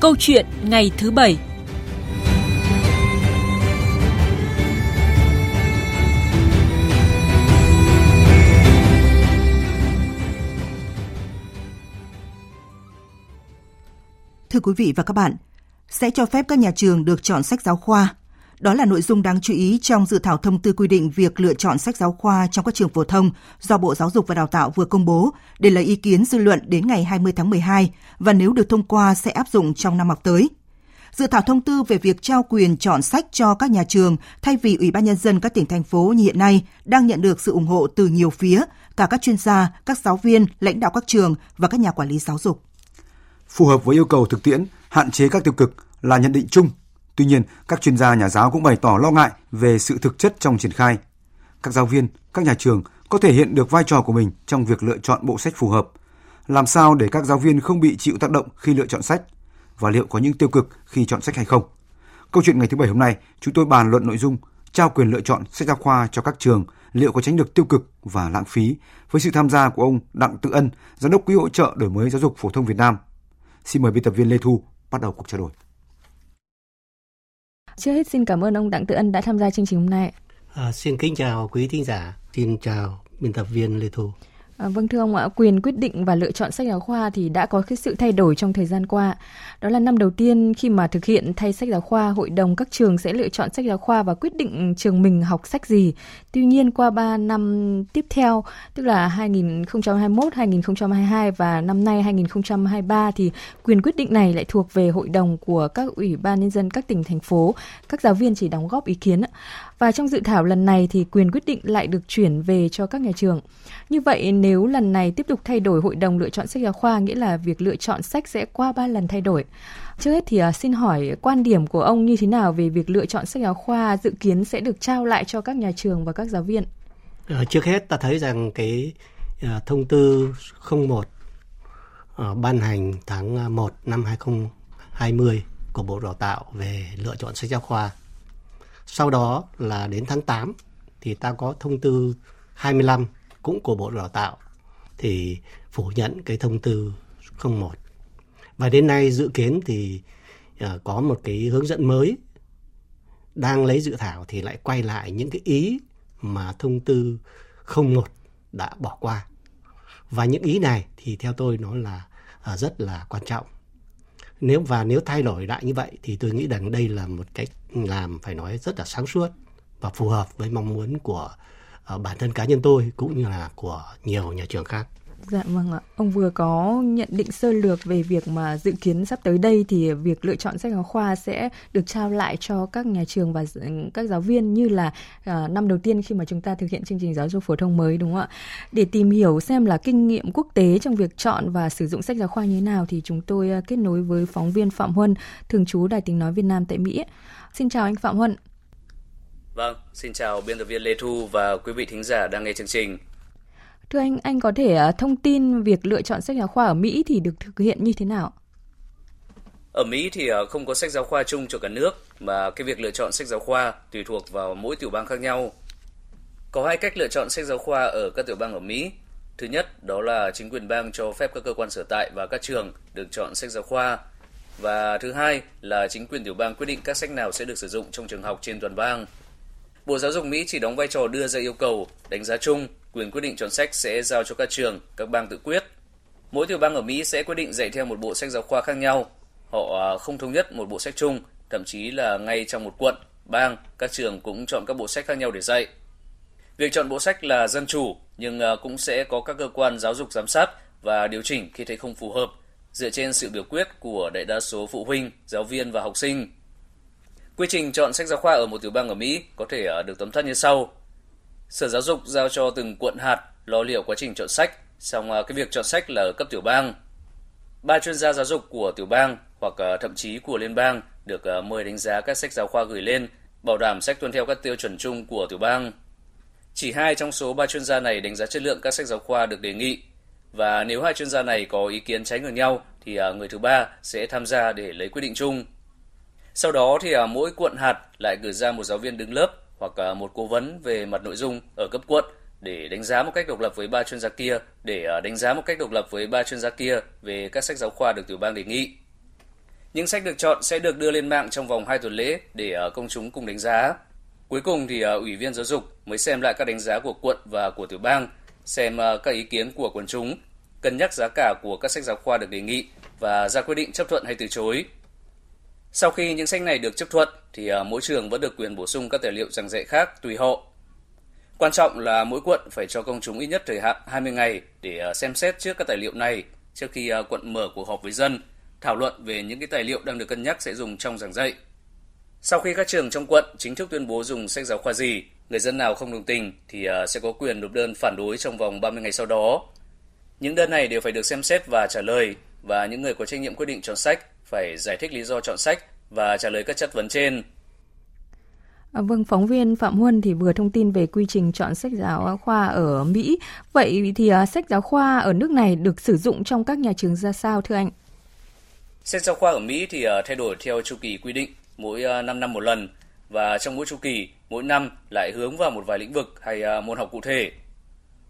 Câu chuyện ngày thứ bảy Thưa quý vị và các bạn, sẽ cho phép các nhà trường được chọn sách giáo khoa. Đó là nội dung đáng chú ý trong dự thảo thông tư quy định việc lựa chọn sách giáo khoa trong các trường phổ thông do Bộ Giáo dục và Đào tạo vừa công bố để lấy ý kiến dư luận đến ngày 20 tháng 12 và nếu được thông qua sẽ áp dụng trong năm học tới. Dự thảo thông tư về việc trao quyền chọn sách cho các nhà trường thay vì Ủy ban Nhân dân các tỉnh, thành phố như hiện nay đang nhận được sự ủng hộ từ nhiều phía, cả các chuyên gia, các giáo viên, lãnh đạo các trường và các nhà quản lý giáo dục phù hợp với yêu cầu thực tiễn, hạn chế các tiêu cực là nhận định chung. Tuy nhiên, các chuyên gia nhà giáo cũng bày tỏ lo ngại về sự thực chất trong triển khai. Các giáo viên, các nhà trường có thể hiện được vai trò của mình trong việc lựa chọn bộ sách phù hợp. Làm sao để các giáo viên không bị chịu tác động khi lựa chọn sách? Và liệu có những tiêu cực khi chọn sách hay không? Câu chuyện ngày thứ Bảy hôm nay, chúng tôi bàn luận nội dung trao quyền lựa chọn sách giáo khoa cho các trường liệu có tránh được tiêu cực và lãng phí với sự tham gia của ông Đặng Tự Ân, Giám đốc Quỹ hỗ trợ đổi mới giáo dục phổ thông Việt Nam Xin mời biên tập viên Lê Thu bắt đầu cuộc trao đổi. Trước hết xin cảm ơn ông Đặng Tự Ân đã tham gia chương trình hôm nay. À, xin kính chào quý thính giả, xin chào biên tập viên Lê Thu. À, vâng thưa ông ạ, quyền quyết định và lựa chọn sách giáo khoa thì đã có cái sự thay đổi trong thời gian qua. Đó là năm đầu tiên khi mà thực hiện thay sách giáo khoa, hội đồng các trường sẽ lựa chọn sách giáo khoa và quyết định trường mình học sách gì. Tuy nhiên qua 3 năm tiếp theo, tức là 2021, 2022 và năm nay 2023 thì quyền quyết định này lại thuộc về hội đồng của các ủy ban nhân dân các tỉnh thành phố, các giáo viên chỉ đóng góp ý kiến. Và trong dự thảo lần này thì quyền quyết định lại được chuyển về cho các nhà trường. Như vậy, nếu lần này tiếp tục thay đổi hội đồng lựa chọn sách giáo khoa, nghĩa là việc lựa chọn sách sẽ qua ba lần thay đổi. Trước hết thì à, xin hỏi quan điểm của ông như thế nào về việc lựa chọn sách giáo khoa dự kiến sẽ được trao lại cho các nhà trường và các giáo viên? Ờ, trước hết ta thấy rằng cái à, thông tư 01 ờ, ban hành tháng à, 1 năm 2020 của Bộ Đào tạo về lựa chọn sách giáo khoa sau đó là đến tháng 8 thì ta có thông tư 25 cũng của Bộ Đào tạo thì phủ nhận cái thông tư 01. Và đến nay dự kiến thì ờ, có một cái hướng dẫn mới đang lấy dự thảo thì lại quay lại những cái ý mà thông tư 01 đã bỏ qua. Và những ý này thì theo tôi nó là ờ, rất là quan trọng nếu và nếu thay đổi lại như vậy thì tôi nghĩ rằng đây là một cách làm phải nói rất là sáng suốt và phù hợp với mong muốn của uh, bản thân cá nhân tôi cũng như là của nhiều nhà trường khác. Dạ vâng ạ. Ông vừa có nhận định sơ lược về việc mà dự kiến sắp tới đây thì việc lựa chọn sách giáo khoa sẽ được trao lại cho các nhà trường và các giáo viên như là uh, năm đầu tiên khi mà chúng ta thực hiện chương trình giáo dục phổ thông mới đúng không ạ? Để tìm hiểu xem là kinh nghiệm quốc tế trong việc chọn và sử dụng sách giáo khoa như thế nào thì chúng tôi uh, kết nối với phóng viên Phạm Huân, thường trú Đài Tiếng Nói Việt Nam tại Mỹ. Xin chào anh Phạm Huân. Vâng, xin chào biên tập viên Lê Thu và quý vị thính giả đang nghe chương trình. Thưa anh, anh có thể à, thông tin việc lựa chọn sách giáo khoa ở Mỹ thì được thực hiện như thế nào? Ở Mỹ thì à, không có sách giáo khoa chung cho cả nước, mà cái việc lựa chọn sách giáo khoa tùy thuộc vào mỗi tiểu bang khác nhau. Có hai cách lựa chọn sách giáo khoa ở các tiểu bang ở Mỹ. Thứ nhất, đó là chính quyền bang cho phép các cơ quan sở tại và các trường được chọn sách giáo khoa. Và thứ hai là chính quyền tiểu bang quyết định các sách nào sẽ được sử dụng trong trường học trên toàn bang. Bộ Giáo dục Mỹ chỉ đóng vai trò đưa ra yêu cầu, đánh giá chung quyền quyết định chọn sách sẽ giao cho các trường, các bang tự quyết. Mỗi tiểu bang ở Mỹ sẽ quyết định dạy theo một bộ sách giáo khoa khác nhau. Họ à, không thống nhất một bộ sách chung, thậm chí là ngay trong một quận, bang, các trường cũng chọn các bộ sách khác nhau để dạy. Việc chọn bộ sách là dân chủ, nhưng à, cũng sẽ có các cơ quan giáo dục giám sát và điều chỉnh khi thấy không phù hợp, dựa trên sự biểu quyết của đại đa số phụ huynh, giáo viên và học sinh. Quy trình chọn sách giáo khoa ở một tiểu bang ở Mỹ có thể à, được tóm tắt như sau. Sở Giáo dục giao cho từng quận hạt lo liệu quá trình chọn sách, xong à, cái việc chọn sách là ở cấp tiểu bang. Ba chuyên gia giáo dục của tiểu bang hoặc à, thậm chí của liên bang được à, mời đánh giá các sách giáo khoa gửi lên, bảo đảm sách tuân theo các tiêu chuẩn chung của tiểu bang. Chỉ hai trong số ba chuyên gia này đánh giá chất lượng các sách giáo khoa được đề nghị. Và nếu hai chuyên gia này có ý kiến trái ngược nhau thì người thứ ba sẽ tham gia để lấy quyết định chung. Sau đó thì mỗi quận hạt lại gửi ra một giáo viên đứng lớp hoặc à, một cố vấn về mặt nội dung ở cấp quận để đánh giá một cách độc lập với ba chuyên gia kia để à, đánh giá một cách độc lập với ba chuyên gia kia về các sách giáo khoa được tiểu bang đề nghị. Những sách được chọn sẽ được đưa lên mạng trong vòng 2 tuần lễ để à, công chúng cùng đánh giá. Cuối cùng thì Ủy viên giáo dục mới xem lại các đánh giá của quận và của tiểu bang, xem các ý kiến của quần chúng, cân nhắc giá cả của các sách giáo khoa được đề nghị và ra quyết định chấp thuận hay từ chối. Sau khi những sách này được chấp thuận thì ờ, mỗi trường vẫn được quyền bổ sung các tài liệu giảng dạy khác tùy hộ. Quan trọng là mỗi quận phải cho công chúng ít nhất thời hạn 20 ngày để ờ, xem xét trước các tài liệu này trước khi ờ, quận mở cuộc họp với dân, thảo luận về những cái tài liệu đang được cân nhắc sẽ dùng trong giảng dạy. Sau khi các trường trong quận chính thức tuyên bố dùng sách giáo khoa gì, người dân nào không đồng tình thì sẽ có quyền nộp đơn phản đối trong vòng 30 ngày sau đó. Những đơn này đều phải được xem xét và trả lời và những người có trách nhiệm quyết định chọn sách phải giải thích lý do chọn sách và trả lời các chất vấn trên. À, vâng, phóng viên Phạm Huân thì vừa thông tin về quy trình chọn sách giáo khoa ở Mỹ. Vậy thì uh, sách giáo khoa ở nước này được sử dụng trong các nhà trường ra sao thưa anh? Sách giáo khoa ở Mỹ thì uh, thay đổi theo chu kỳ quy định mỗi uh, 5 năm một lần và trong mỗi chu kỳ mỗi năm lại hướng vào một vài lĩnh vực hay môn học cụ thể.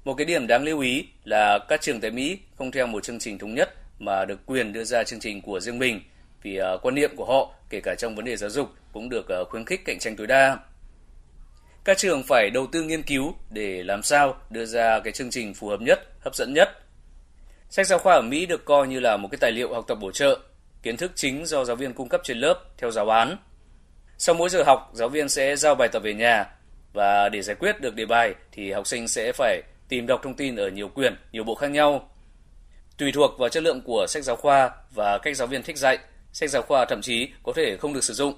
Một cái điểm đáng lưu ý là các trường tại Mỹ không theo một chương trình thống nhất mà được quyền đưa ra chương trình của riêng mình vì uh, quan niệm của họ kể cả trong vấn đề giáo dục cũng được uh, khuyến khích cạnh tranh tối đa. Các trường phải đầu tư nghiên cứu để làm sao đưa ra cái chương trình phù hợp nhất, hấp dẫn nhất. Sách giáo khoa ở Mỹ được coi như là một cái tài liệu học tập bổ trợ, kiến thức chính do giáo viên cung cấp trên lớp theo giáo án. Sau mỗi giờ học, giáo viên sẽ giao bài tập về nhà và để giải quyết được đề bài thì học sinh sẽ phải tìm đọc thông tin ở nhiều quyển, nhiều bộ khác nhau. Tùy thuộc vào chất lượng của sách giáo khoa và cách giáo viên thích dạy, sách giáo khoa thậm chí có thể không được sử dụng.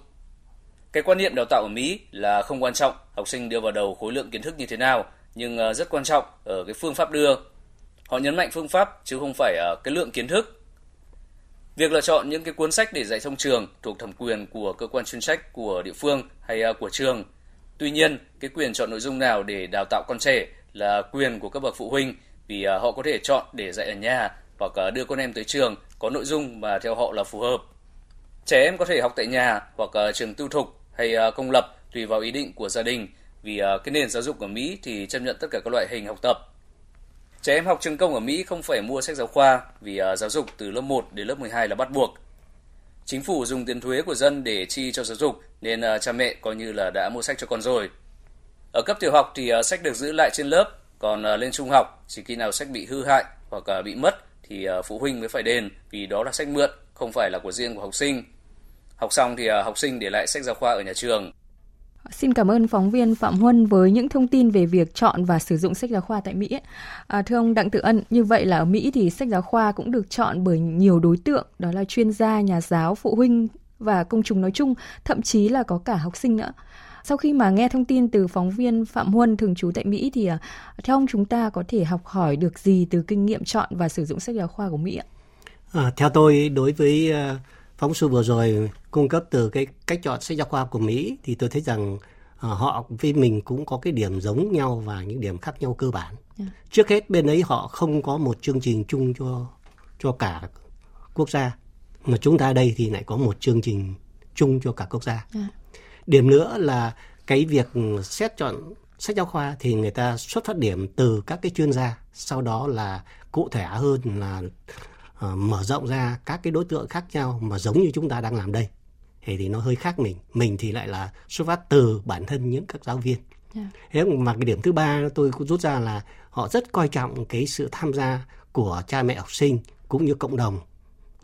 Cái quan niệm đào tạo ở Mỹ là không quan trọng học sinh đưa vào đầu khối lượng kiến thức như thế nào, nhưng ờ, rất quan trọng ở cái phương pháp đưa. Họ nhấn mạnh phương pháp chứ không phải ở cái lượng kiến thức. Việc lựa chọn những cái cuốn sách để dạy trong trường thuộc thẩm quyền của cơ quan chuyên trách của địa phương hay ờ, của trường. Tuy nhiên, cái quyền chọn nội dung nào để đào tạo con trẻ là quyền của các bậc phụ huynh vì ờ, họ có thể chọn để dạy ở nhà hoặc đưa con em tới trường có nội dung mà theo họ là phù hợp. Trẻ em có thể học tại nhà hoặc trường tư thục hay à, công lập tùy vào ý định của gia đình vì à, cái nền giáo dục ở Mỹ thì chấp nhận tất cả các loại hình học tập. Trẻ em học trường công ở Mỹ không phải mua sách giáo khoa vì à, giáo dục từ lớp 1 đến lớp 12 là bắt buộc. Chính phủ dùng tiền thuế của dân để chi cho giáo dục nên cha mẹ coi như là đã mua sách cho con rồi. Ở cấp tiểu học thì sách được giữ lại trên lớp, còn lên trung học chỉ khi nào sách bị hư hại hoặc bị mất thì ờ, phụ huynh mới phải đền vì đó là sách mượn, không phải là của riêng của học sinh. Học xong thì ờ, học sinh để lại sách giáo khoa ở nhà trường. Xin cảm ơn phóng viên Phạm Huân với những thông tin về việc chọn và sử dụng sách giáo khoa tại Mỹ. À, thưa ông Đặng Tự Ân, như vậy là ở Mỹ thì sách giáo khoa cũng được chọn bởi nhiều đối tượng, đó là chuyên gia, nhà giáo, phụ huynh và công chúng nói chung, thậm chí là có cả học sinh nữa. Sau khi mà nghe thông tin từ phóng viên Phạm Huân thường trú tại Mỹ thì à, theo ông chúng ta có thể học hỏi được gì từ kinh nghiệm chọn và sử dụng sách giáo khoa của Mỹ ạ? À, theo tôi đối với uh, phóng sự vừa rồi cung cấp từ cái cách chọn sách giáo khoa của Mỹ thì tôi thấy rằng uh, họ với mình cũng có cái điểm giống nhau và những điểm khác nhau cơ bản. Yeah. Dạ. Trước hết bên ấy họ không có một chương trình chung cho cho cả quốc gia mà chúng ta đây thì lại có một chương trình chung cho cả quốc gia. Yeah. Điểm nữa là cái việc xét chọn sách giáo khoa thì người ta xuất phát điểm từ các cái chuyên gia, sau đó là cụ thể hơn là uh, mở rộng ra các cái đối tượng khác nhau mà giống như chúng ta đang làm đây. Thì thì nó hơi khác mình, mình thì lại là xuất phát từ bản thân những các giáo viên. Yeah. Dạ. Thế mà cái điểm thứ ba tôi cũng rút ra là họ rất coi trọng cái sự tham gia của cha mẹ học sinh cũng như cộng đồng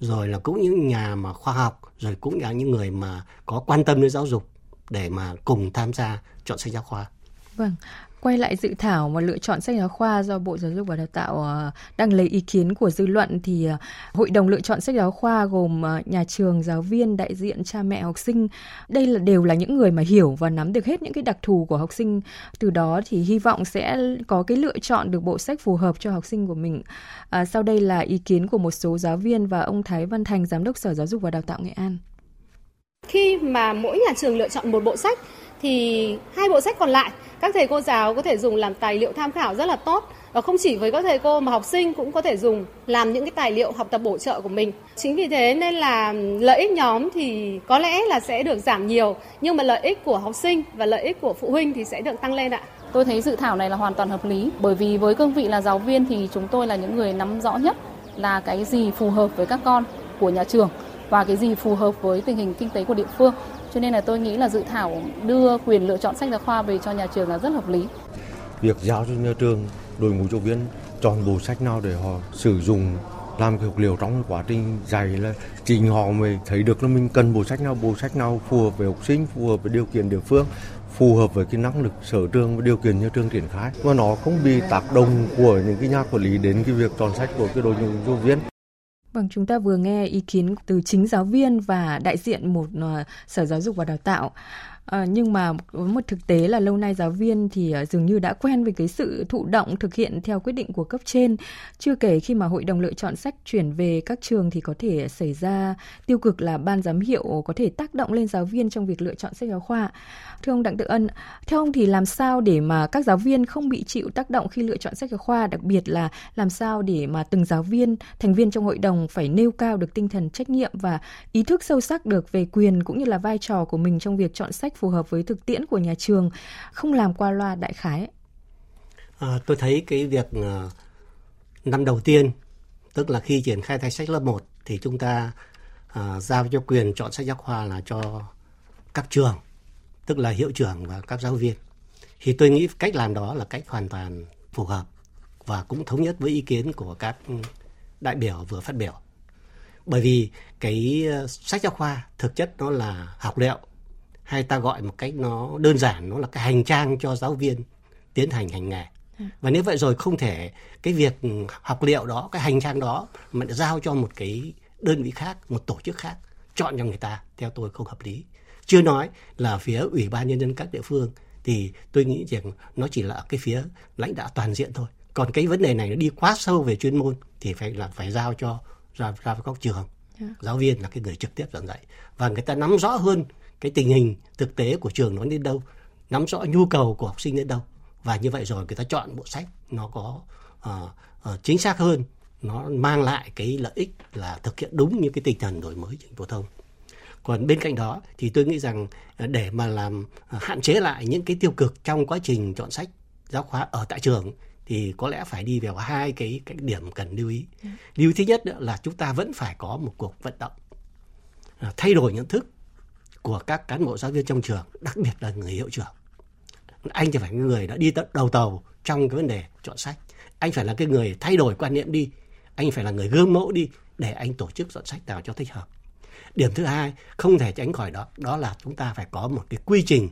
rồi là cũng những nhà mà khoa học rồi cũng là những người mà có quan tâm đến giáo dục để mà cùng tham gia chọn sách giáo khoa. Vâng, quay lại dự thảo mà lựa chọn sách giáo khoa do Bộ Giáo dục và Đào tạo ờ, đang lấy ý kiến của dư luận thì ờ, hội đồng lựa chọn sách giáo khoa gồm ờ, nhà trường, giáo viên, đại diện cha mẹ học sinh. Đây là đều là những người mà hiểu và nắm được hết những cái đặc thù của học sinh. Từ đó thì hy vọng sẽ có cái lựa chọn được bộ sách phù hợp cho học sinh của mình. À, sau đây là ý kiến của một số giáo viên và ông Thái Văn Thành, giám đốc Sở Giáo dục và Đào tạo Nghệ An. Khi mà mỗi nhà trường lựa chọn một bộ sách, thì hai bộ sách còn lại, các thầy cô giáo có thể dùng làm tài liệu tham khảo rất là tốt và không chỉ với các thầy cô mà học sinh cũng có thể dùng làm những cái tài liệu học tập bổ trợ của mình. Chính vì thế nên là lợi ích nhóm thì có lẽ là sẽ được giảm nhiều, nhưng mà lợi ích của học sinh và lợi ích của phụ huynh thì sẽ được tăng lên ạ. Tôi thấy dự thảo này là hoàn toàn hợp lý, bởi vì với cương vị là giáo viên thì chúng tôi là những người nắm rõ nhất là cái gì phù hợp với các con của nhà trường và cái gì phù hợp với tình hình kinh tế của địa phương. Cho nên là tôi nghĩ là dự thảo đưa quyền lựa chọn sách giáo khoa về cho nhà trường là rất hợp lý. Việc giao cho nhà trường, đội ngũ giáo viên chọn bộ sách nào để họ sử dụng, làm cái học liệu trong quá trình dạy là chính họ mới thấy được là mình cần bộ sách nào, bộ sách nào phù hợp với học sinh, phù hợp với điều kiện địa phương, phù hợp với cái năng lực sở trường và điều kiện nhà trường triển khai và nó không bị tác động của những cái nhà quản lý đến cái việc chọn sách của cái đội ngũ giáo viên Vâng, chúng ta vừa nghe ý kiến từ chính giáo viên và đại diện một uh, sở giáo dục và đào tạo. À, nhưng mà có một thực tế là lâu nay giáo viên thì ờ, dường như đã quen với cái sự thụ động thực hiện theo quyết định của cấp trên. Chưa kể khi mà hội đồng lựa chọn sách chuyển về các trường thì có thể xảy ra tiêu cực là ban giám hiệu có thể tác động lên giáo viên trong việc lựa chọn sách giáo khoa. Thưa ông Đặng Tự Ân, theo ông thì làm sao để mà các giáo viên không bị chịu tác động khi lựa chọn sách giáo khoa, đặc biệt là làm sao để mà từng giáo viên, thành viên trong hội đồng phải nêu cao được tinh thần trách nhiệm và ý thức sâu sắc được về quyền cũng như là vai trò của mình trong việc chọn sách phù hợp với thực tiễn của nhà trường, không làm qua loa đại khái. À, tôi thấy cái việc uh, năm đầu tiên, tức là khi triển khai thay sách lớp 1 thì chúng ta uh, giao cho quyền chọn sách giáo khoa là cho các trường tức là hiệu trưởng và các giáo viên. Thì tôi nghĩ cách làm đó là cách hoàn toàn phù hợp và cũng thống nhất với ý kiến của các đại biểu vừa phát biểu. Bởi vì cái ờ, sách giáo khoa thực chất nó là học liệu hay ta gọi một cách nó đơn giản nó là cái hành trang cho giáo viên tiến hành hành nghề. Và nếu vậy rồi không thể cái việc học liệu đó, cái hành trang đó mà giao cho một cái đơn vị khác, một tổ chức khác chọn cho người ta theo tôi không hợp lý. Chưa nói là phía Ủy ban Nhân dân các địa phương thì tôi nghĩ rằng nó chỉ là ở cái phía lãnh đạo toàn diện thôi. Còn cái vấn đề này nó đi quá sâu về chuyên môn thì phải là phải giao cho ra ra với các trường. Yeah. Dạ. Giáo viên là cái người trực tiếp giảng dạy và người ta nắm rõ hơn cái tình hình thực tế của trường nó đến đâu, nắm rõ nhu cầu của học sinh đến đâu và như vậy rồi người ta chọn bộ sách nó có uh, uh, chính xác hơn nó mang lại cái lợi ích là thực hiện đúng như cái tinh thần đổi mới trường phổ thông còn bên cạnh đó thì tôi nghĩ rằng à, để mà làm hạn chế lại những cái tiêu cực trong quá trình chọn sách giáo khoa ở tại trường thì có lẽ phải đi vào hai cái cái điểm cần lưu ý. Ừ. Lưu ý thứ nhất là chúng ta vẫn phải có một cuộc vận động thay đổi nhận thức của các cán bộ giáo viên trong trường, đặc biệt là người hiệu trưởng. Anh thì phải người đã đi đầu tàu trong cái vấn đề chọn sách. Anh phải là cái người thay đổi quan niệm đi. Anh phải là người gương mẫu đi để anh tổ chức chọn sách nào cho thích hợp điểm thứ hai không thể tránh khỏi đó đó là chúng ta phải có một cái quy trình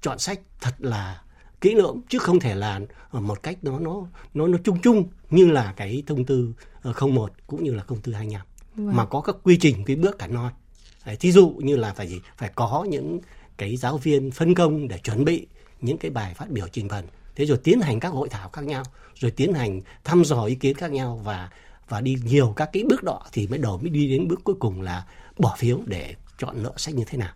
chọn sách thật là kỹ lưỡng chứ không thể là một cách nó nó nó nó chung chung như là cái thông tư 01 cũng như là thông tư 25 vâng. mà có các quy trình cái bước cả non thí dụ như là phải gì phải có những cái giáo viên phân công để chuẩn bị những cái bài phát biểu trình bày thế rồi tiến hành các hội thảo khác nhau rồi tiến hành thăm dò ý kiến khác nhau và và đi nhiều các cái bước đó thì mới đầu mới đi đến bước cuối cùng là bỏ phiếu để chọn lựa sách như thế nào.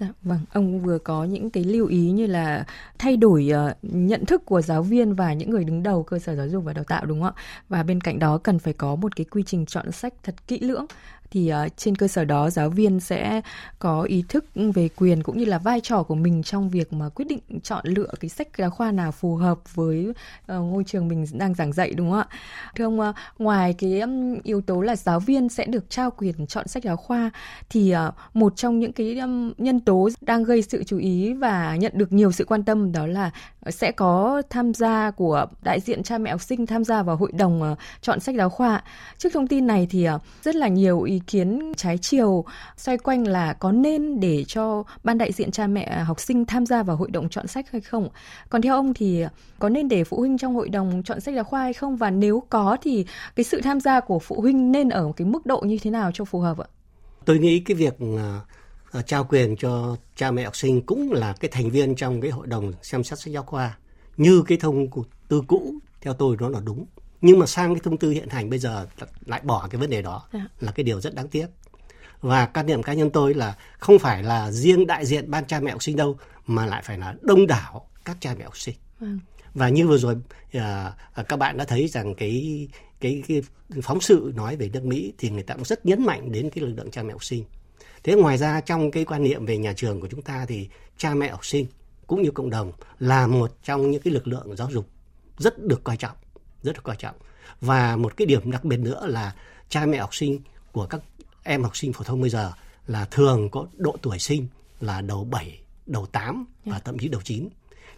Dạ, vâng, ông vừa có những cái lưu ý như là thay đổi uh, nhận thức của giáo viên và những người đứng đầu cơ sở giáo dục và đào tạo đúng không ạ? Và bên cạnh đó cần phải có một cái quy trình chọn sách thật kỹ lưỡng thì uh, trên cơ sở đó giáo viên sẽ có ý thức về quyền cũng như là vai trò của mình trong việc mà quyết định chọn lựa cái sách giáo khoa nào phù hợp với uh, ngôi trường mình đang giảng dạy đúng không ạ? Thưa ông, uh, ngoài cái um, yếu tố là giáo viên sẽ được trao quyền chọn sách giáo khoa thì uh, một trong những cái um, nhân tố đang gây sự chú ý và nhận được nhiều sự quan tâm đó là sẽ có tham gia của đại diện cha mẹ học sinh tham gia vào hội đồng uh, chọn sách giáo khoa. Trước thông tin này thì uh, rất là nhiều ý kiến trái chiều, xoay quanh là có nên để cho ban đại diện cha mẹ à, học sinh tham gia vào hội đồng chọn sách hay không. Còn theo ông thì có nên để phụ huynh trong hội đồng chọn sách giáo khoa hay không và nếu có thì cái sự tham gia của phụ huynh nên ở cái mức độ như thế nào cho phù hợp ạ? Tôi nghĩ cái việc à, à, trao quyền cho cha mẹ học sinh cũng là cái thành viên trong cái hội đồng xem xét sách giáo khoa như cái thông tư cũ theo tôi nó là đúng nhưng mà sang cái thông tư hiện hành bây giờ lại bỏ cái vấn đề đó à. là cái điều rất đáng tiếc và quan niệm cá nhân tôi là không phải là riêng đại diện ban cha mẹ học sinh đâu mà lại phải là đông đảo các cha mẹ học sinh à. và như vừa rồi à, à, các bạn đã thấy rằng cái, cái cái phóng sự nói về nước Mỹ thì người ta cũng rất nhấn mạnh đến cái lực lượng cha mẹ học sinh thế ngoài ra trong cái quan niệm về nhà trường của chúng ta thì cha mẹ học sinh cũng như cộng đồng là một trong những cái lực lượng giáo dục rất được coi trọng rất là quan trọng và một cái điểm đặc biệt nữa là cha mẹ học sinh của các em học sinh phổ thông bây giờ là thường có độ tuổi sinh là đầu 7, đầu 8 và dạ. thậm chí đầu 9.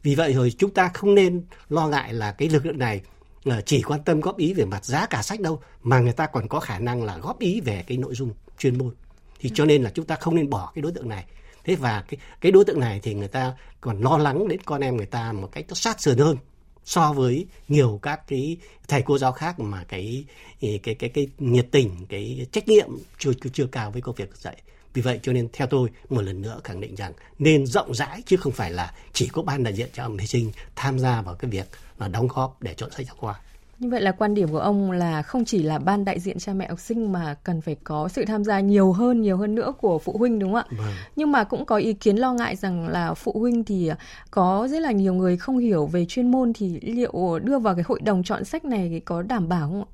Vì vậy rồi chúng ta không nên lo ngại là cái lực lượng này ờ, chỉ quan tâm góp ý về mặt giá cả sách đâu mà người ta còn có khả năng là góp ý về cái nội dung chuyên môn. Thì cho nên là chúng ta không nên bỏ cái đối tượng này. Thế và cái cái đối tượng này thì người ta còn lo lắng đến con em người ta một cách sát sườn hơn so với nhiều các cái thầy cô giáo khác mà cái cái cái cái, cái nhiệt tình cái trách nhiệm chưa chưa cao với công việc dạy vì vậy cho nên theo tôi một lần nữa khẳng định rằng nên rộng rãi chứ không phải là chỉ có ban đại diện cho học sinh tham gia vào cái việc là đóng góp để chọn sách giáo khoa. Như vậy là quan điểm của ông là không chỉ là ban đại diện cha mẹ học sinh mà cần phải có sự tham gia nhiều hơn, nhiều hơn nữa của phụ huynh đúng không ạ? Vâng. Nhưng mà cũng có ý kiến lo ngại rằng là phụ huynh thì có rất là nhiều người không hiểu về chuyên môn thì liệu đưa vào cái hội đồng chọn sách này có đảm bảo không ạ?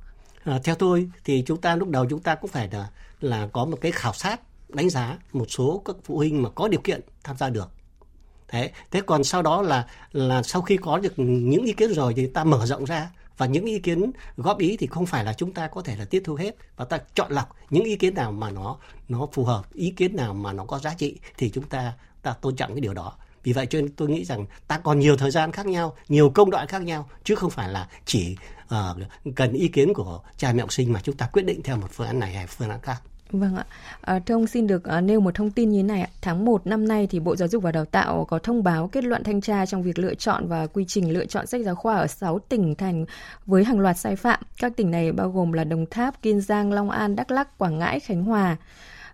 À, theo tôi thì chúng ta lúc đầu chúng ta cũng phải là là có một cái khảo sát đánh giá một số các phụ huynh mà có điều kiện tham gia được thế thế còn sau đó là là sau khi có được những ý kiến rồi thì ta mở rộng ra và những ý kiến góp ý thì không phải là chúng ta có thể là tiếp thu hết. Và ta chọn lọc những ý kiến nào mà nó nó phù hợp ý kiến nào mà nó có giá trị thì chúng ta ta tôn trọng cái điều đó. Vì vậy cho nên tôi nghĩ rằng ta còn nhiều thời gian khác nhau nhiều công đoạn khác nhau chứ không phải là chỉ uh, cần ý kiến của cha mẹ học sinh mà chúng ta quyết định theo một phương án này hay phương án khác. Vâng ạ. À, thưa ông xin được à, nêu một thông tin như thế này ạ. Tháng 1 năm nay thì Bộ Giáo dục và Đào tạo có thông báo kết luận thanh tra trong việc lựa chọn và quy trình lựa chọn sách giáo khoa ở 6 tỉnh thành với hàng loạt sai phạm. Các tỉnh này bao gồm là Đồng Tháp, Kiên Giang, Long An, Đắk Lắk, Quảng Ngãi, Khánh Hòa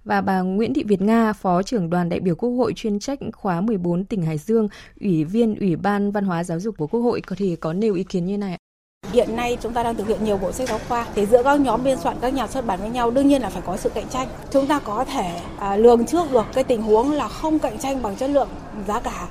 và bà Nguyễn Thị Việt Nga, Phó trưởng đoàn đại biểu Quốc hội chuyên trách khóa 14 tỉnh Hải Dương, Ủy viên Ủy ban Văn hóa Giáo dục của Quốc hội có thể có nêu ý kiến như này. Hiện nay chúng ta đang thực hiện nhiều bộ sách giáo khoa thì giữa các nhóm biên soạn các nhà xuất bản với nhau đương nhiên là phải có sự cạnh tranh. Chúng ta có thể à, lường trước được cái tình huống là không cạnh tranh bằng chất lượng giá cả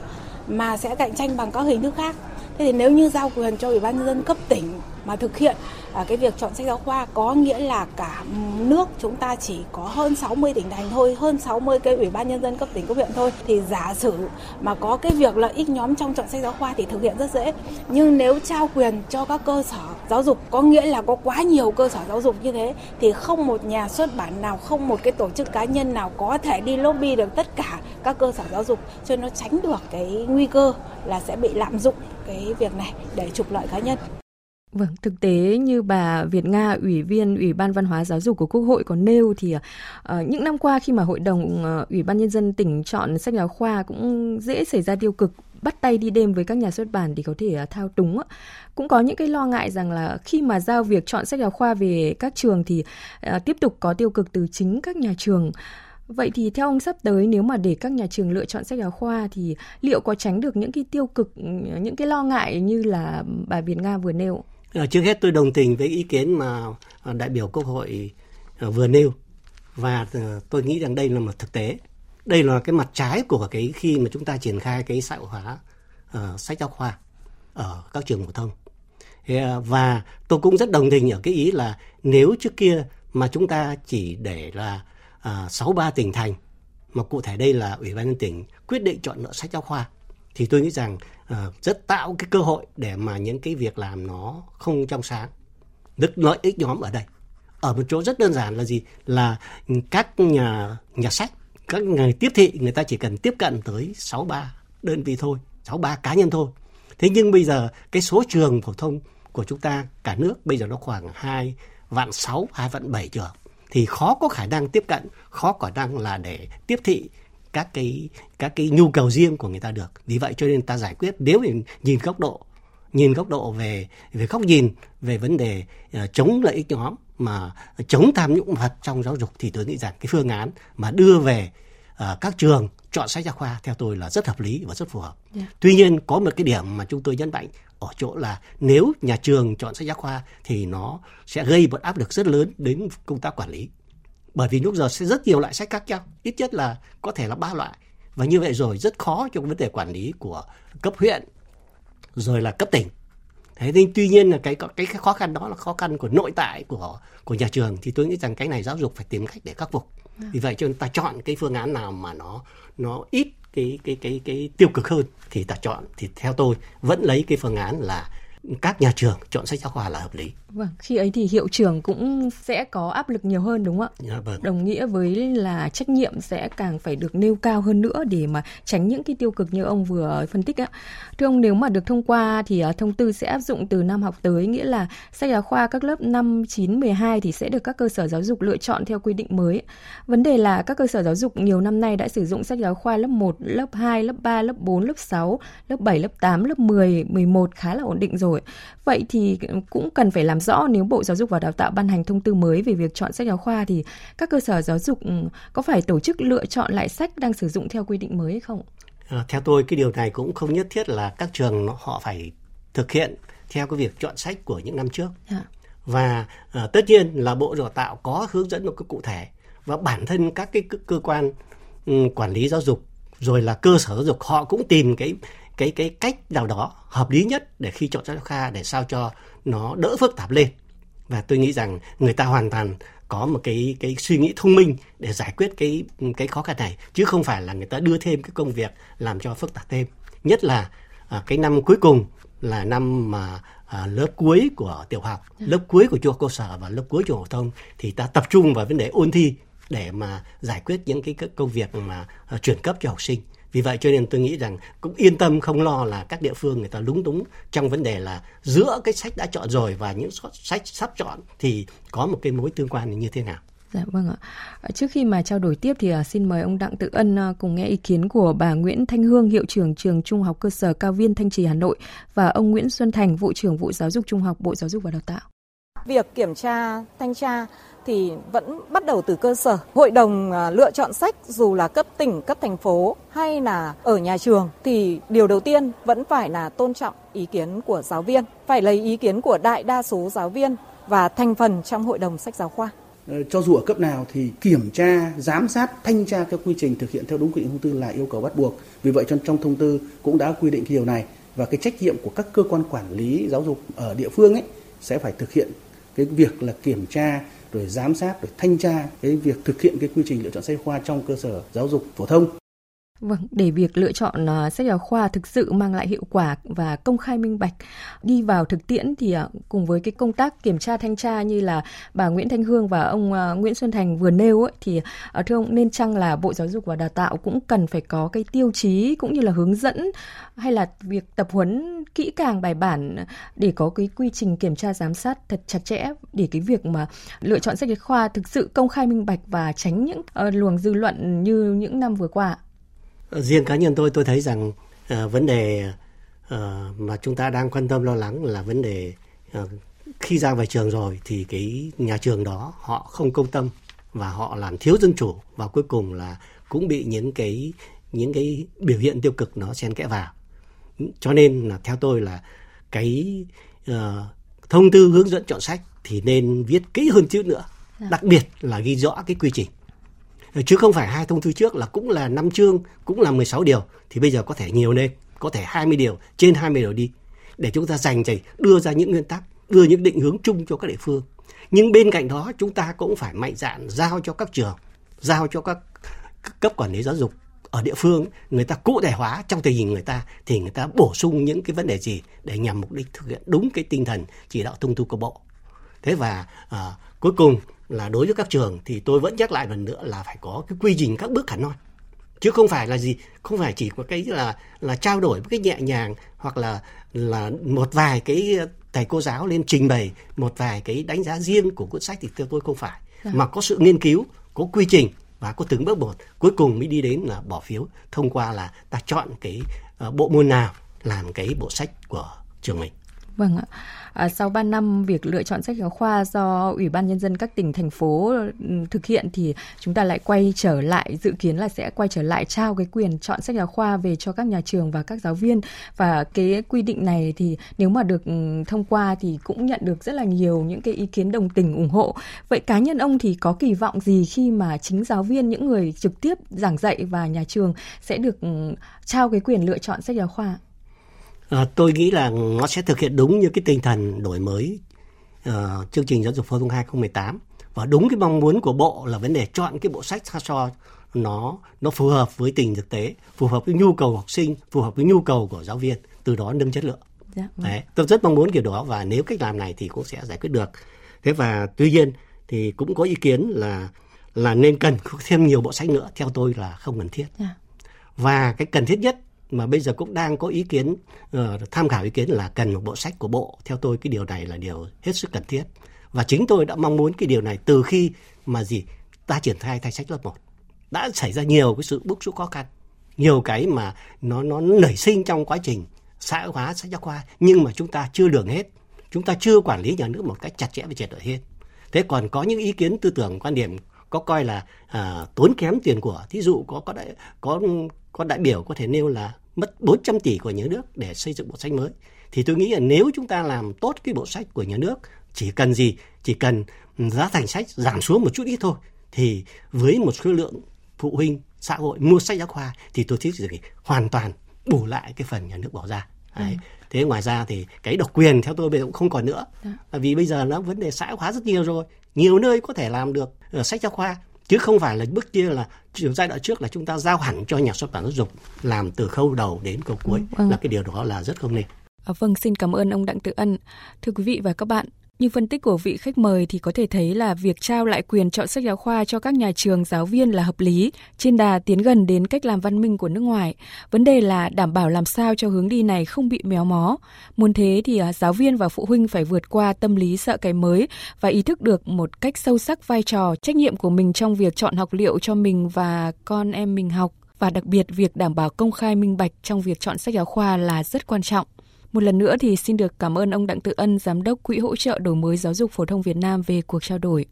mà sẽ cạnh tranh bằng các hình thức khác. Thế thì nếu như giao quyền cho Ủy ban nhân dân cấp tỉnh mà thực hiện à, cái việc chọn sách giáo khoa có nghĩa là cả nước chúng ta chỉ có hơn 60 tỉnh thành thôi, hơn 60 cái ủy ban nhân dân cấp tỉnh cấp huyện thôi thì giả sử mà có cái việc lợi ích nhóm trong chọn sách giáo khoa thì thực hiện rất dễ. Nhưng nếu trao quyền cho các cơ sở giáo dục có nghĩa là có quá nhiều cơ sở giáo dục như thế thì không một nhà xuất bản nào, không một cái tổ chức cá nhân nào có thể đi lobby được tất cả các cơ sở giáo dục cho nó tránh được cái nguy cơ là sẽ bị lạm dụng cái việc này để trục lợi cá nhân. Vâng, thực tế như bà Việt Nga, Ủy viên Ủy ban Văn hóa Giáo dục của Quốc hội có nêu thì uh, những năm qua khi mà Hội đồng uh, Ủy ban Nhân dân tỉnh chọn sách giáo khoa cũng dễ xảy ra tiêu cực bắt tay đi đêm với các nhà xuất bản thì có thể uh, thao túng. Cũng có những cái lo ngại rằng là khi mà giao việc chọn sách giáo khoa về các trường thì uh, tiếp tục có tiêu cực từ chính các nhà trường. Vậy thì theo ông sắp tới nếu mà để các nhà trường lựa chọn sách giáo khoa thì liệu có tránh được những cái tiêu cực, ừ, những cái lo ngại như là bà Việt Nga vừa nêu? Ờ, trước hết tôi đồng tình với ý kiến mà ờ, đại biểu Quốc hội ờ, vừa nêu và tôi nghĩ rằng đây là một thực tế. Đây là cái mặt trái của cái khi mà chúng ta triển khai cái xã hội hóa uh, sách giáo khoa ở các trường phổ thông. Và tôi cũng rất đồng tình ở cái ý là nếu trước kia mà chúng ta chỉ để là sáu uh, ba tỉnh thành mà cụ thể đây là ủy ban nhân tỉnh quyết định chọn lựa sách giáo khoa thì tôi nghĩ rằng Ờ, rất tạo cái cơ hội để mà những cái việc làm nó không trong sáng. Đức lợi ích nhóm ở đây. Ở một chỗ rất đơn giản là gì? Là các nhà nhà sách, các người tiếp thị, người ta chỉ cần tiếp cận tới sáu ba đơn vị thôi, sáu ba cá nhân thôi. Thế nhưng bây giờ cái số trường phổ thông của chúng ta, cả nước, bây giờ nó khoảng hai vạn sáu, hai vạn bảy trường thì khó có khả năng tiếp cận, khó có khả năng là để tiếp thị các cái các cái nhu cầu riêng của người ta được vì vậy cho nên ta giải quyết nếu nhìn góc độ nhìn góc độ về về góc nhìn về vấn đề uh, chống lợi ích nhóm mà chống tham nhũng vật trong giáo dục thì tôi nghĩ rằng cái phương án mà đưa về uh, các trường chọn sách giáo khoa theo tôi là rất hợp lý và rất phù hợp. Yeah. Dạ. Tuy nhiên có một cái điểm mà chúng tôi nhấn mạnh ở chỗ là nếu nhà trường chọn sách giáo khoa thì nó sẽ gây một áp lực rất lớn đến công tác quản lý bởi vì lúc giờ sẽ rất nhiều loại sách khác nhau ít nhất là có thể là ba loại. Và như vậy rồi rất khó trong vấn đề quản lý của cấp huyện rồi là cấp tỉnh. Thế nhưng tuy nhiên là cái cái khó khăn đó là khó khăn của nội tại của của nhà trường thì tôi nghĩ rằng cái này giáo dục phải tìm cách để khắc phục. Vì vậy cho nên ta chọn cái phương án nào mà nó nó ít cái cái cái cái tiêu cực hơn thì ta chọn. Thì theo tôi vẫn lấy cái phương án là các nhà trường chọn sách giáo khoa là hợp lý Vâng, khi ấy thì hiệu trưởng cũng sẽ có áp lực nhiều hơn đúng không ạ? Dạ, vâng. Đồng nghĩa với là trách nhiệm sẽ càng phải được nêu cao hơn nữa để mà tránh những cái tiêu cực như ông vừa phân tích ạ. Thưa ông, nếu mà được thông qua thì à, thông tư sẽ áp dụng từ năm học tới, nghĩa là sách giáo khoa các lớp 5, 9, 12 thì sẽ được các cơ sở giáo dục lựa chọn theo quy định mới. Vấn đề là các cơ sở giáo dục nhiều năm nay đã sử dụng sách giáo khoa lớp 1, lớp 2, lớp 3, lớp 4, lớp 6, lớp 7, lớp 8, lớp 10, 11 khá là ổn định rồi. Vậy thì cũng cần phải làm rõ nếu Bộ Giáo dục và Đào tạo ban hành thông tư mới về việc chọn sách giáo khoa thì các cơ sở giáo dục ừ, có phải tổ chức lựa chọn lại sách đang sử dụng theo quy định mới hay không? À, theo tôi cái điều này cũng không nhất thiết là các trường nó, họ phải thực hiện theo cái việc chọn sách của những năm trước. À. Và à, tất nhiên là Bộ Đào tạo có hướng dẫn một cái cụ thể và bản thân các cái cơ, cơ quan um, quản lý giáo dục rồi là cơ sở giáo dục họ cũng tìm cái cái cái cách nào đó hợp lý nhất để khi chọn sách giáo khoa để sao cho nó đỡ phức tạp lên. Và tôi nghĩ rằng người ta hoàn toàn có một cái cái suy nghĩ thông minh để giải quyết cái cái khó khăn này chứ không phải là người ta đưa thêm cái công việc làm cho phức tạp thêm. Nhất là à, cái năm cuối cùng là năm mà à, lớp cuối của tiểu học lớp cuối của trung học cơ sở và lớp cuối trung học phổ thông thì ta tập trung vào vấn đề ôn thi để mà giải quyết những cái công việc mà à, chuyển cấp cho học sinh vì vậy cho nên tôi nghĩ rằng cũng yên tâm không lo là các địa phương người ta lúng túng trong vấn đề là giữa cái sách đã chọn rồi và những sách sắp chọn thì có một cái mối tương quan như thế nào. Dạ vâng ạ. Trước khi mà trao đổi tiếp thì à, xin mời ông Đặng Tự Ân à, cùng nghe ý kiến của bà Nguyễn Thanh Hương, hiệu trưởng trường Trung học cơ sở Cao Viên Thanh Trì Hà Nội và ông Nguyễn Xuân Thành, vụ trưởng vụ giáo dục trung học Bộ Giáo dục và Đào tạo. Việc kiểm tra, thanh tra thì vẫn bắt đầu từ cơ sở. Hội đồng à, lựa chọn sách dù là cấp tỉnh, cấp thành phố hay là ở nhà trường thì điều đầu tiên vẫn phải là tôn trọng ý kiến của giáo viên, phải lấy ý kiến của đại đa số giáo viên và thành phần trong hội đồng sách giáo khoa. Ờ, cho dù ở cấp nào thì kiểm tra, giám sát, thanh tra theo quy trình thực hiện theo đúng quy định thông tư là yêu cầu bắt buộc. Vì vậy trong trong thông tư cũng đã quy định cái điều này và cái trách nhiệm của các cơ quan quản lý giáo dục ở địa phương ấy sẽ phải thực hiện cái việc là kiểm tra rồi giám sát rồi thanh tra cái việc thực hiện cái quy trình lựa chọn sách khoa trong cơ sở giáo dục phổ thông. Vâng, để việc lựa chọn ờ, sách giáo khoa thực sự mang lại hiệu quả và công khai minh bạch đi vào thực tiễn thì ờ, cùng với cái công tác kiểm tra thanh tra như là bà Nguyễn Thanh Hương và ông ờ, Nguyễn Xuân Thành vừa nêu ấy, thì thưa ông nên chăng là Bộ Giáo dục và Đào tạo cũng cần phải có cái tiêu chí cũng như là hướng dẫn hay là việc tập huấn kỹ càng bài bản để có cái quy trình kiểm tra giám sát thật chặt chẽ để cái việc mà lựa chọn sách giáo khoa thực sự công khai minh bạch và tránh những uh, luồng dư luận như những năm vừa qua riêng cá nhân tôi tôi thấy rằng uh, vấn đề uh, mà chúng ta đang quan tâm lo lắng là vấn đề uh, khi ra về trường rồi thì cái nhà trường đó họ không công tâm và họ làm thiếu dân chủ và cuối cùng là cũng bị những cái những cái biểu hiện tiêu cực nó xen kẽ vào cho nên là theo tôi là cái uh, thông tư hướng dẫn chọn sách thì nên viết kỹ hơn chút nữa dạ. đặc biệt là ghi rõ cái quy trình chứ không phải hai thông tư trước là cũng là năm chương cũng là 16 điều thì bây giờ có thể nhiều lên có thể 20 điều trên 20 điều đi để chúng ta dành dành đưa ra những nguyên tắc đưa những định hướng chung cho các địa phương. Nhưng bên cạnh đó chúng ta cũng phải mạnh dạn giao cho các trường giao cho các cấp quản lý giáo dục ở địa phương người ta cụ thể hóa trong tình hình người ta thì người ta bổ sung những cái vấn đề gì để nhằm mục đích thực hiện đúng cái tinh thần chỉ đạo thông tư của bộ. Thế và à, cuối cùng là đối với các trường thì tôi vẫn nhắc lại lần nữa là phải có cái quy trình các bước khả non chứ không phải là gì không phải chỉ có cái là là trao đổi một cái nhẹ nhàng hoặc là là một vài cái thầy cô giáo lên trình bày một vài cái đánh giá riêng của cuốn sách thì theo tôi không phải. Dạ. mà có sự nghiên cứu có quy trình và có từng bước một cuối cùng mới đi đến là bỏ phiếu thông qua là ta chọn cái uh, bộ môn nào làm cái bộ sách của trường mình Vâng ạ. À, sau 3 năm việc lựa chọn sách giáo khoa do Ủy ban Nhân dân các tỉnh, thành phố ừ, thực hiện thì chúng ta lại quay trở lại, dự kiến là sẽ quay trở lại trao cái quyền chọn sách giáo khoa về cho các nhà trường và các giáo viên. Và cái quy định này thì nếu mà được ừ, thông qua thì cũng nhận được rất là nhiều những cái ý kiến đồng tình, ủng hộ. Vậy cá nhân ông thì có kỳ vọng gì khi mà chính giáo viên, những người trực tiếp giảng dạy và nhà trường sẽ được ừ, trao cái quyền lựa chọn sách giáo khoa? À, tôi nghĩ là nó sẽ thực hiện đúng như cái tinh thần đổi mới uh, chương trình giáo dục phổ thông 2018 và đúng cái mong muốn của bộ là vấn đề chọn cái bộ sách sao cho nó nó phù hợp với tình thực tế, phù hợp với nhu cầu học sinh, phù hợp với nhu cầu của giáo viên, từ đó nâng chất lượng. Dạ, vâng. Đấy, tôi rất mong muốn kiểu đó và nếu cách làm này thì cũng sẽ giải quyết được. Thế và tuy nhiên thì cũng có ý kiến là là nên cần thêm nhiều bộ sách nữa theo tôi là không cần thiết. Dạ. Và cái cần thiết nhất mà bây giờ cũng đang có ý kiến uh, tham khảo ý kiến là cần một bộ sách của bộ. Theo tôi cái điều này là điều hết sức cần thiết. Và chính tôi đã mong muốn cái điều này từ khi mà gì ta triển khai thay sách lớp 1 đã xảy ra nhiều cái sự bức xúc khó khăn nhiều cái mà nó nó nảy sinh trong quá trình xã hội hóa sách giáo khoa. Nhưng mà chúng ta chưa đường hết. Chúng ta chưa quản lý nhà nước một cách chặt chẽ và triệt để hết. Thế còn có những ý kiến tư tưởng quan điểm có coi là à, tốn kém tiền của thí dụ có có đại, có có đại biểu có thể nêu là mất 400 tỷ của nhà nước để xây dựng bộ sách mới. Thì tôi nghĩ là nếu chúng ta làm tốt cái bộ sách của nhà nước chỉ cần gì? Chỉ cần giá thành sách giảm xuống một chút ít thôi. Thì với một số lượng phụ huynh xã hội mua sách giáo khoa thì tôi thấy rằng hoàn toàn bù lại cái phần nhà nước bỏ ra. Đấy. Ừ. thế ngoài ra thì cái độc quyền theo tôi bây giờ cũng không còn nữa. Đó. vì bây giờ nó vấn đề xã hóa rất nhiều rồi. Nhiều nơi có thể làm được uh, sách giáo khoa chứ không phải là bước kia là giai đoạn trước là chúng ta giao hẳn cho nhà xuất bản giáo dục làm từ khâu đầu đến khâu cuối vâng. là cái điều đó là rất không nên. À, vâng, xin cảm ơn ông Đặng Tự Ân. Thưa quý vị và các bạn, như phân tích của vị khách mời thì có thể thấy là việc trao lại quyền chọn sách giáo khoa cho các nhà trường giáo viên là hợp lý, trên đà tiến gần đến cách làm văn minh của nước ngoài. Vấn đề là đảm bảo làm sao cho hướng đi này không bị méo mó. Muốn thế thì à, giáo viên và phụ huynh phải vượt qua tâm lý sợ cái mới và ý thức được một cách sâu sắc vai trò, trách nhiệm của mình trong việc chọn học liệu cho mình và con em mình học và đặc biệt việc đảm bảo công khai minh bạch trong việc chọn sách giáo khoa là rất quan trọng. Một lần nữa thì xin được cảm ơn ông Đặng Tự Ân, Giám đốc Quỹ hỗ trợ đổi mới giáo dục phổ thông Việt Nam về cuộc trao đổi.